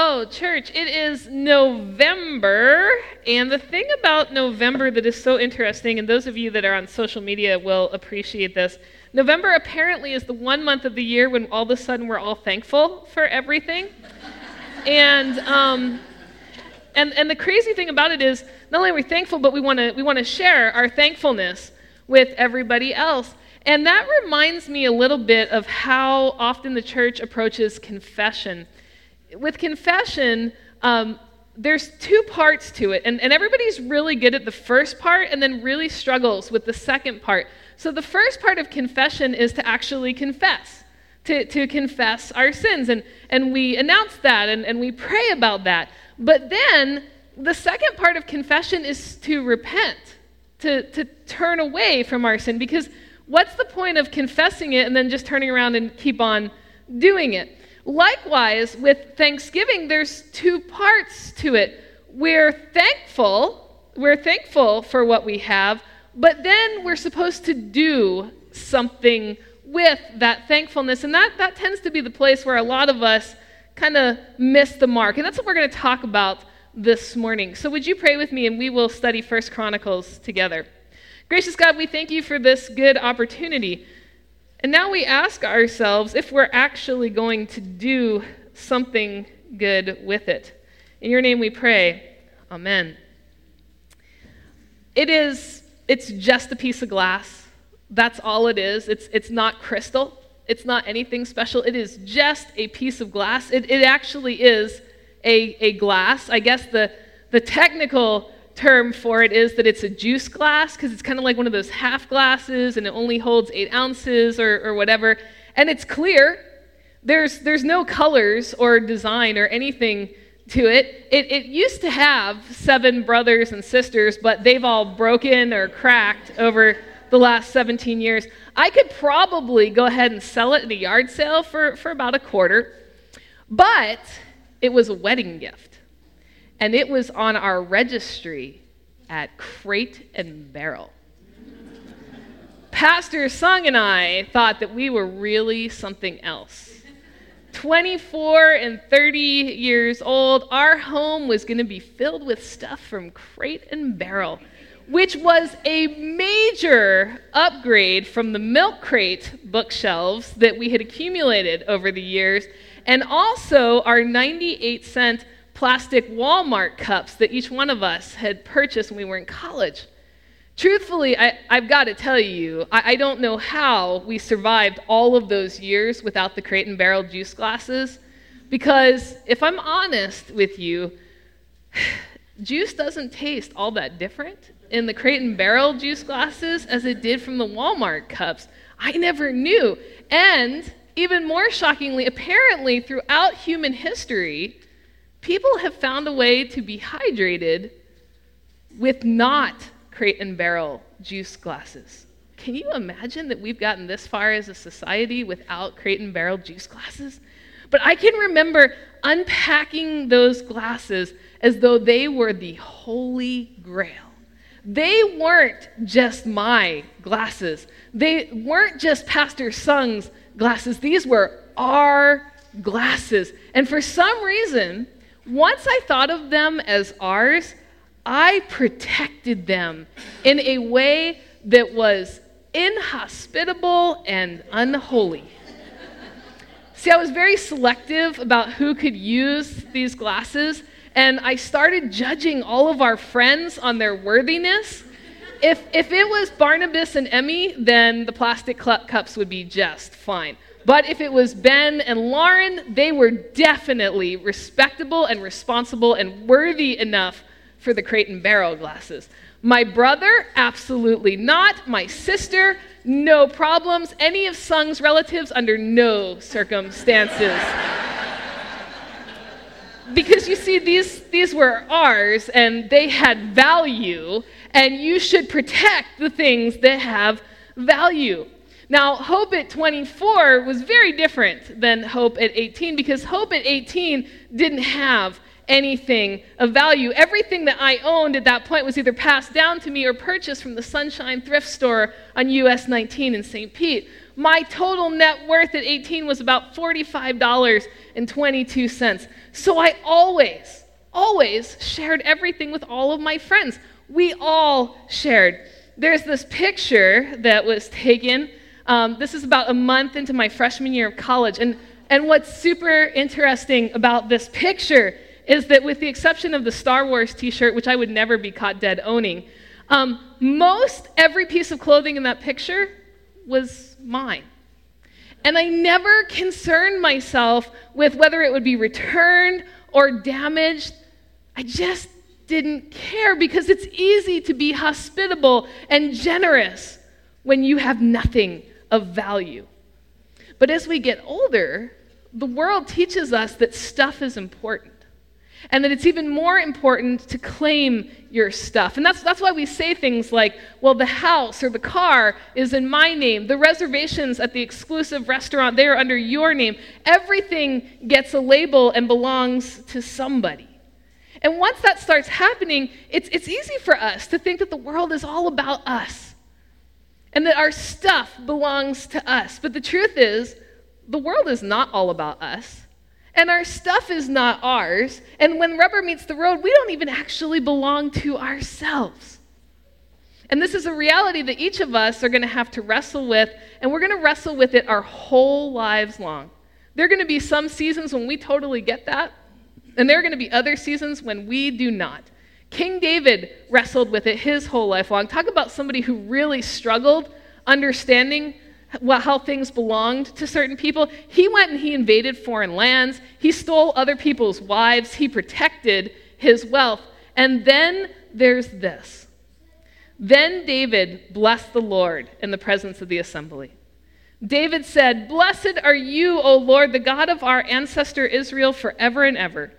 Oh, church, it is November. And the thing about November that is so interesting, and those of you that are on social media will appreciate this, November apparently is the one month of the year when all of a sudden we're all thankful for everything. and, um, and, and the crazy thing about it is, not only are we thankful, but we want to we want to share our thankfulness with everybody else. And that reminds me a little bit of how often the church approaches confession with confession, um, there's two parts to it, and, and everybody's really good at the first part and then really struggles with the second part. So, the first part of confession is to actually confess, to, to confess our sins. And, and we announce that and, and we pray about that. But then, the second part of confession is to repent, to, to turn away from our sin. Because what's the point of confessing it and then just turning around and keep on doing it? Likewise, with Thanksgiving, there's two parts to it. We're thankful, we're thankful for what we have, but then we're supposed to do something with that thankfulness. And that, that tends to be the place where a lot of us kind of miss the mark. And that's what we're going to talk about this morning. So would you pray with me and we will study First Chronicles together. Gracious God, we thank you for this good opportunity and now we ask ourselves if we're actually going to do something good with it. In your name we pray. Amen. It is, it's just a piece of glass. That's all it is. It's, it's not crystal, it's not anything special. It is just a piece of glass. It, it actually is a, a glass. I guess the, the technical term for it is that it's a juice glass because it's kind of like one of those half glasses and it only holds eight ounces or, or whatever. And it's clear. There's, there's no colors or design or anything to it. it. It used to have seven brothers and sisters, but they've all broken or cracked over the last 17 years. I could probably go ahead and sell it at a yard sale for, for about a quarter, but it was a wedding gift and it was on our registry at Crate and Barrel. Pastor Sung and I thought that we were really something else. 24 and 30 years old, our home was going to be filled with stuff from Crate and Barrel, which was a major upgrade from the milk crate bookshelves that we had accumulated over the years, and also our 98 cent plastic Walmart cups that each one of us had purchased when we were in college. Truthfully, I, have got to tell you, I, I don't know how we survived all of those years without the crate and barrel juice glasses. Because if I'm honest with you, juice doesn't taste all that different in the crate and barrel juice glasses as it did from the Walmart cups. I never knew. And even more shockingly, apparently, throughout human history, people have found a way to be hydrated with not crate and barrel juice glasses. Can you imagine that we've gotten this far as a society without crate and barrel juice glasses? But I can remember unpacking those glasses as though they were the holy grail. They weren't just my glasses, they weren't just Pastor Sung's glasses. These were our glasses. And for some reason, once I thought of them as ours, I protected them in a way that was inhospitable and unholy. See, I was very selective about who could use these glasses, and I started judging all of our friends on their worthiness. If, if it was Barnabas and Emmy, then the plastic cups would be just fine. But if it was Ben and Lauren, they were definitely respectable and responsible and worthy enough for the crate and barrel glasses. My brother, absolutely not. My sister, no problems. Any of Sung's relatives, under no circumstances. because you see, these, these were ours and they had value, and you should protect the things that have value. Now, Hope at 24 was very different than Hope at 18 because Hope at 18 didn't have anything of value. Everything that I owned at that point was either passed down to me or purchased from the Sunshine thrift store on US 19 in St. Pete. My total net worth at 18 was about $45.22. So I always, always shared everything with all of my friends. We all shared. There's this picture that was taken. Um, this is about a month into my freshman year of college. And, and what's super interesting about this picture is that, with the exception of the Star Wars t shirt, which I would never be caught dead owning, um, most every piece of clothing in that picture was mine. And I never concerned myself with whether it would be returned or damaged. I just didn't care because it's easy to be hospitable and generous when you have nothing of value. But as we get older, the world teaches us that stuff is important and that it's even more important to claim your stuff. And that's, that's why we say things like, well, the house or the car is in my name. The reservations at the exclusive restaurant, they are under your name. Everything gets a label and belongs to somebody. And once that starts happening, it's, it's easy for us to think that the world is all about us and that our stuff belongs to us. But the truth is, the world is not all about us. And our stuff is not ours. And when rubber meets the road, we don't even actually belong to ourselves. And this is a reality that each of us are going to have to wrestle with, and we're going to wrestle with it our whole lives long. There are going to be some seasons when we totally get that, and there are going to be other seasons when we do not. King David wrestled with it his whole life long. Talk about somebody who really struggled understanding how things belonged to certain people. He went and he invaded foreign lands. He stole other people's wives. He protected his wealth. And then there's this. Then David blessed the Lord in the presence of the assembly. David said, Blessed are you, O Lord, the God of our ancestor Israel, forever and ever.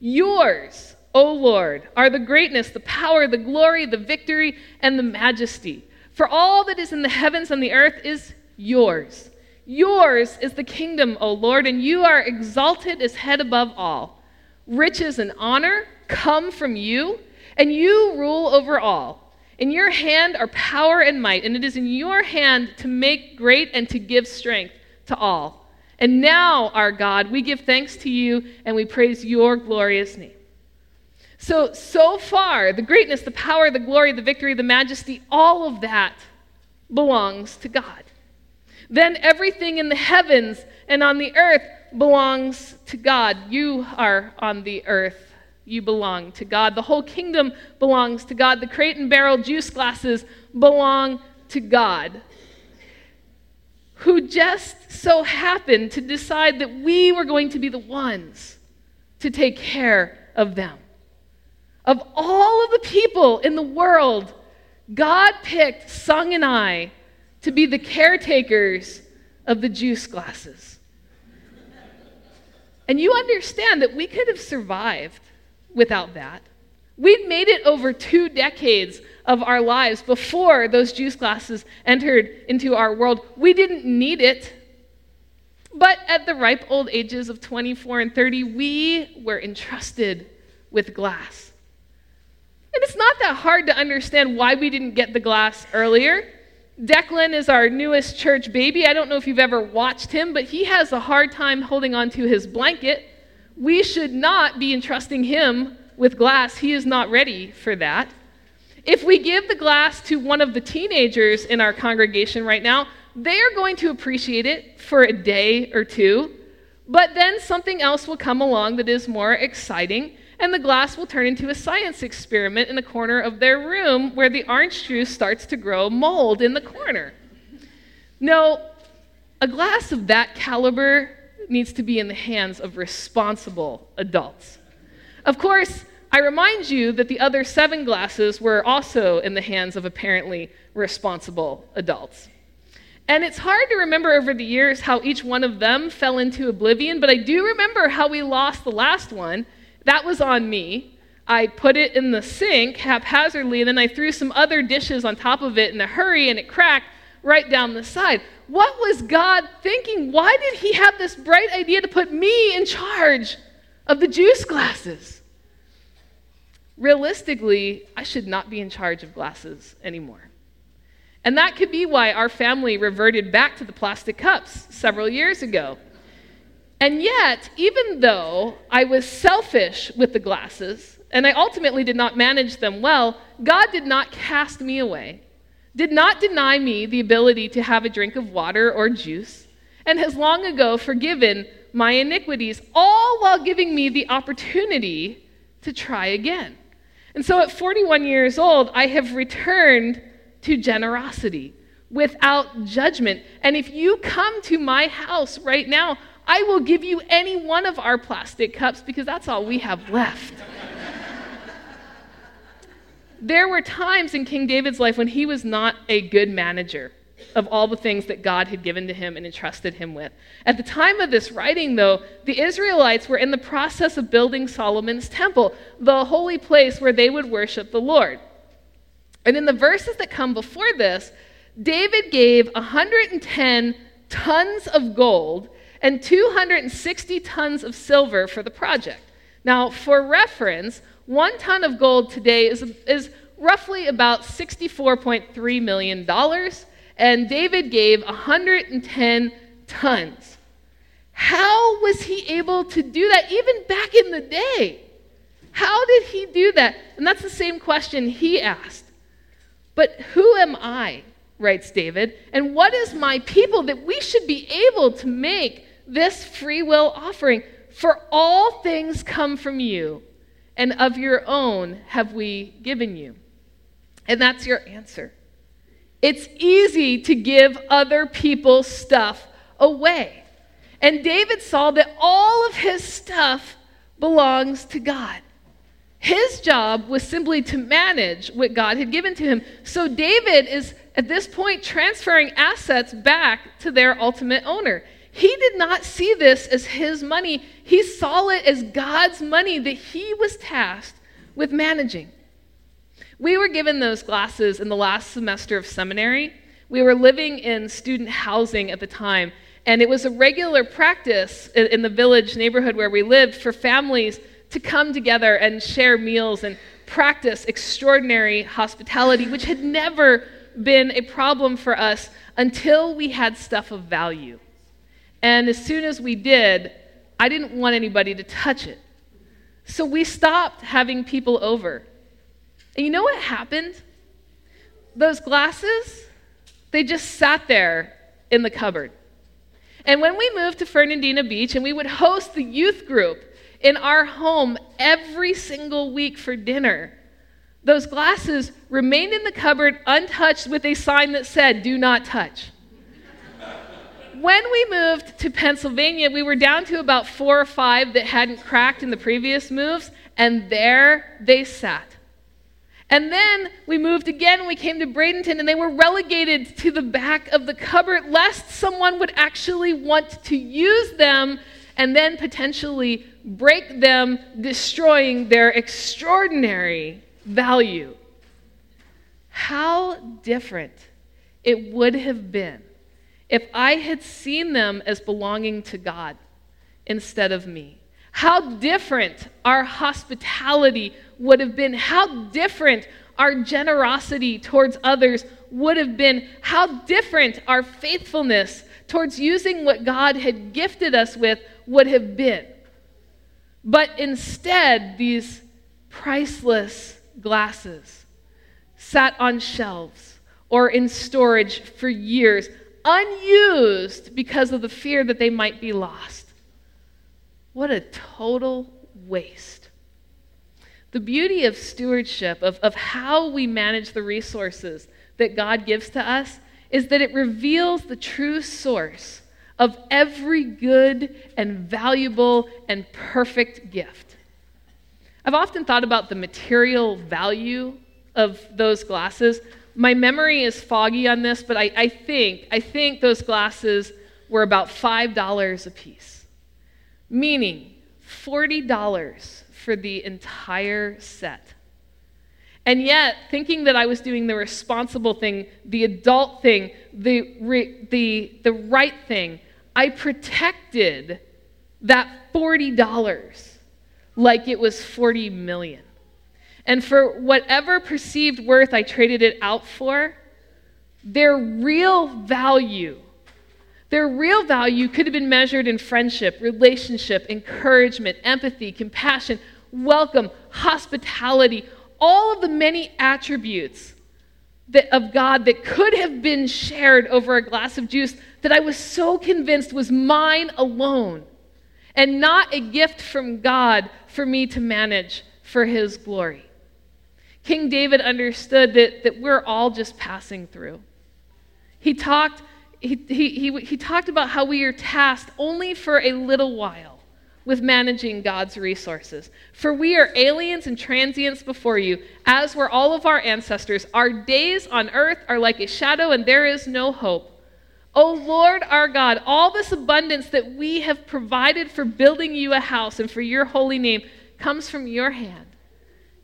Yours, O Lord, are the greatness, the power, the glory, the victory, and the majesty. For all that is in the heavens and the earth is yours. Yours is the kingdom, O Lord, and you are exalted as head above all. Riches and honor come from you, and you rule over all. In your hand are power and might, and it is in your hand to make great and to give strength to all. And now, our God, we give thanks to you and we praise your glorious name. So, so far, the greatness, the power, the glory, the victory, the majesty, all of that belongs to God then everything in the heavens and on the earth belongs to God. You are on the earth. You belong to God. The whole kingdom belongs to God. The crate and barrel juice glasses belong to God, who just so happened to decide that we were going to be the ones to take care of them. Of all of the people in the world, God picked Sung and I to be the caretakers of the juice glasses. And you understand that we could have survived without that. We'd made it over two decades of our lives before those juice glasses entered into our world. We didn't need it. But at the ripe old ages of 24 and 30, we were entrusted with glass. And it's not that hard to understand why we didn't get the glass earlier. Declan is our newest church baby. I don't know if you've ever watched him, but he has a hard time holding on to his blanket. We should not be entrusting him with glass. He is not ready for that. If we give the glass to one of the teenagers in our congregation right now, they are going to appreciate it for a day or two, but then something else will come along that is more exciting and the glass will turn into a science experiment in the corner of their room where the orange juice starts to grow mold in the corner. No, a glass of that caliber needs to be in the hands of responsible adults. Of course, I remind you that the other seven glasses were also in the hands of apparently responsible adults. And it's hard to remember over the years how each one of them fell into oblivion, but I do remember how we lost the last one that was on me. I put it in the sink haphazardly, and then I threw some other dishes on top of it in a hurry, and it cracked right down the side. What was God thinking? Why did He have this bright idea to put me in charge of the juice glasses? Realistically, I should not be in charge of glasses anymore. And that could be why our family reverted back to the plastic cups several years ago. And yet, even though I was selfish with the glasses, and I ultimately did not manage them well, God did not cast me away, did not deny me the ability to have a drink of water or juice, and has long ago forgiven my iniquities, all while giving me the opportunity to try again. And so at 41 years old, I have returned to generosity without judgment. And if you come to my house right now, I will give you any one of our plastic cups because that's all we have left. there were times in King David's life when he was not a good manager of all the things that God had given to him and entrusted him with. At the time of this writing, though, the Israelites were in the process of building Solomon's temple, the holy place where they would worship the Lord. And in the verses that come before this, David gave 110 tons of gold and 260 tons of silver for the project. Now, for reference, one ton of gold today is, is roughly about $64.3 million, and David gave 110 tons. How was he able to do that even back in the day? How did he do that? And that's the same question he asked. But who am I, writes David, and what is my people that we should be able to make this free will offering? For all things come from you, and of your own have we given you. And that's your answer. It's easy to give other people stuff away. And David saw that all of his stuff belongs to God. His job was simply to manage what God had given to him. So David is at this point transferring assets back to their ultimate owner. He did not see this as his money, he saw it as God's money that he was tasked with managing. We were given those glasses in the last semester of seminary. We were living in student housing at the time, and it was a regular practice in the village neighborhood where we lived for families to come together and share meals and practice extraordinary hospitality, which had never been a problem for us until we had stuff of value. And as soon as we did, I didn't want anybody to touch it. So we stopped having people over. And you know what happened? Those glasses, they just sat there in the cupboard. And when we moved to Fernandina Beach and we would host the youth group in our home every single week for dinner, those glasses remained in the cupboard untouched with a sign that said, Do not touch. When we moved to Pennsylvania, we were down to about four or five that hadn't cracked in the previous moves, and there they sat. And then we moved again we came to Bradenton, and they were relegated to the back of the cupboard lest someone would actually want to use them and then potentially break them, destroying their extraordinary value. How different it would have been if I had seen them as belonging to God instead of me. How different our hospitality would have been. How different our generosity towards others would have been. How different our faithfulness towards using what God had gifted us with would have been. But instead, these priceless glasses sat on shelves or in storage for years, unused because of the fear that they might be lost. What a total waste. The beauty of stewardship, of, of how we manage the resources that God gives to us, is that it reveals the true source of every good and valuable and perfect gift. I've often thought about the material value of those glasses. My memory is foggy on this, but I, I think I think those glasses were about five dollars a piece, meaning forty dollars for the entire set. And yet, thinking that I was doing the responsible thing, the adult thing, the, the, the right thing, I protected that $40 like it was 40 million. And for whatever perceived worth I traded it out for, their real value, their real value could have been measured in friendship, relationship, encouragement, empathy, compassion, welcome, hospitality, all of the many attributes that, of God that could have been shared over a glass of juice that I was so convinced was mine alone and not a gift from God for me to manage for His glory. King David understood that, that we're all just passing through. He talked, he, he, he, he talked about how we are tasked only for a little while with managing God's resources. For we are aliens and transients before you, as were all of our ancestors. Our days on earth are like a shadow, and there is no hope. O Lord our God, all this abundance that we have provided for building you a house and for your holy name comes from your hand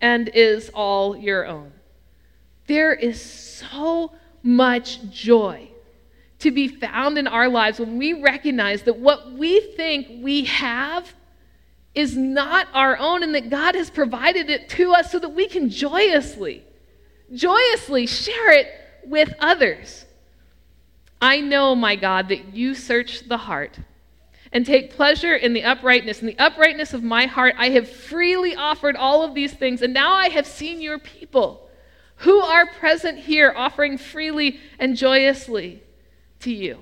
and is all your own. There is so much joy to be found in our lives when we recognize that what we think we have is not our own and that God has provided it to us so that we can joyously, joyously share it with others. I know, my God, that you search the heart and take pleasure in the uprightness. In the uprightness of my heart, I have freely offered all of these things, and now I have seen your people who are present here offering freely and joyously to you.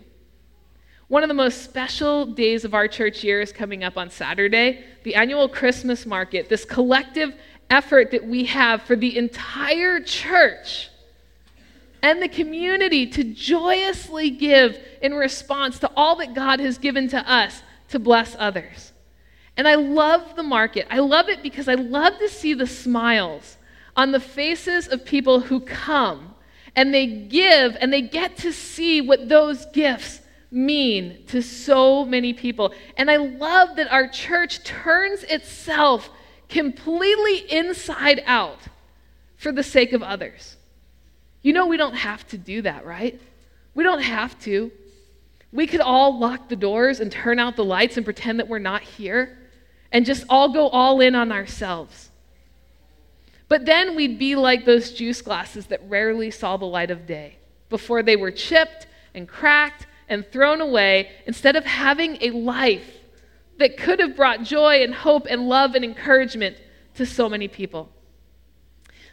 One of the most special days of our church year is coming up on Saturday, the annual Christmas market, this collective effort that we have for the entire church and the community to joyously give in response to all that God has given to us to bless others. And I love the market. I love it because I love to see the smiles on the faces of people who come and they give and they get to see what those gifts mean to so many people. And I love that our church turns itself completely inside out for the sake of others. You know, we don't have to do that, right? We don't have to. We could all lock the doors and turn out the lights and pretend that we're not here and just all go all in on ourselves. But then we'd be like those juice glasses that rarely saw the light of day before they were chipped and cracked and thrown away instead of having a life that could have brought joy and hope and love and encouragement to so many people.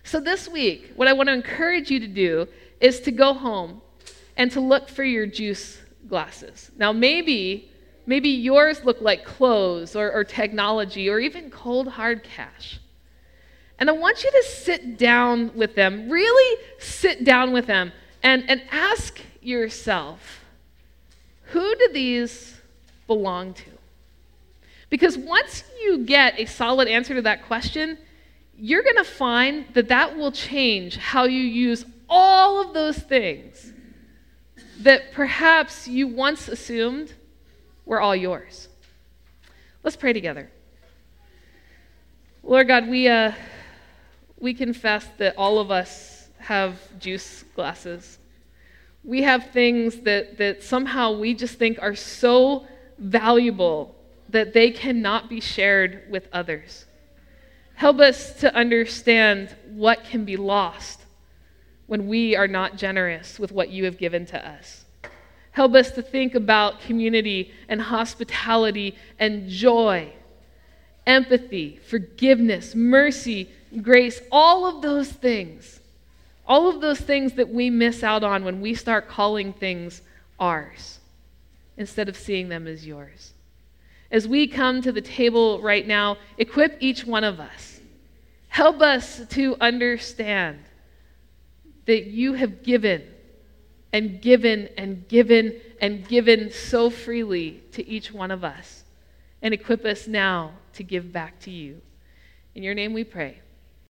So, this week, what I want to encourage you to do is to go home and to look for your juice glasses. Now, maybe. Maybe yours look like clothes or, or technology or even cold hard cash. And I want you to sit down with them, really sit down with them, and, and ask yourself who do these belong to? Because once you get a solid answer to that question, you're going to find that that will change how you use all of those things that perhaps you once assumed were all yours. Let's pray together. Lord God, we. Uh, we confess that all of us have juice glasses. We have things that, that somehow we just think are so valuable that they cannot be shared with others. Help us to understand what can be lost when we are not generous with what you have given to us. Help us to think about community and hospitality and joy, empathy, forgiveness, mercy, grace, all of those things, all of those things that we miss out on when we start calling things ours instead of seeing them as yours. As we come to the table right now, equip each one of us. Help us to understand that you have given and given and given and given so freely to each one of us. And equip us now to give back to you. In your name we pray.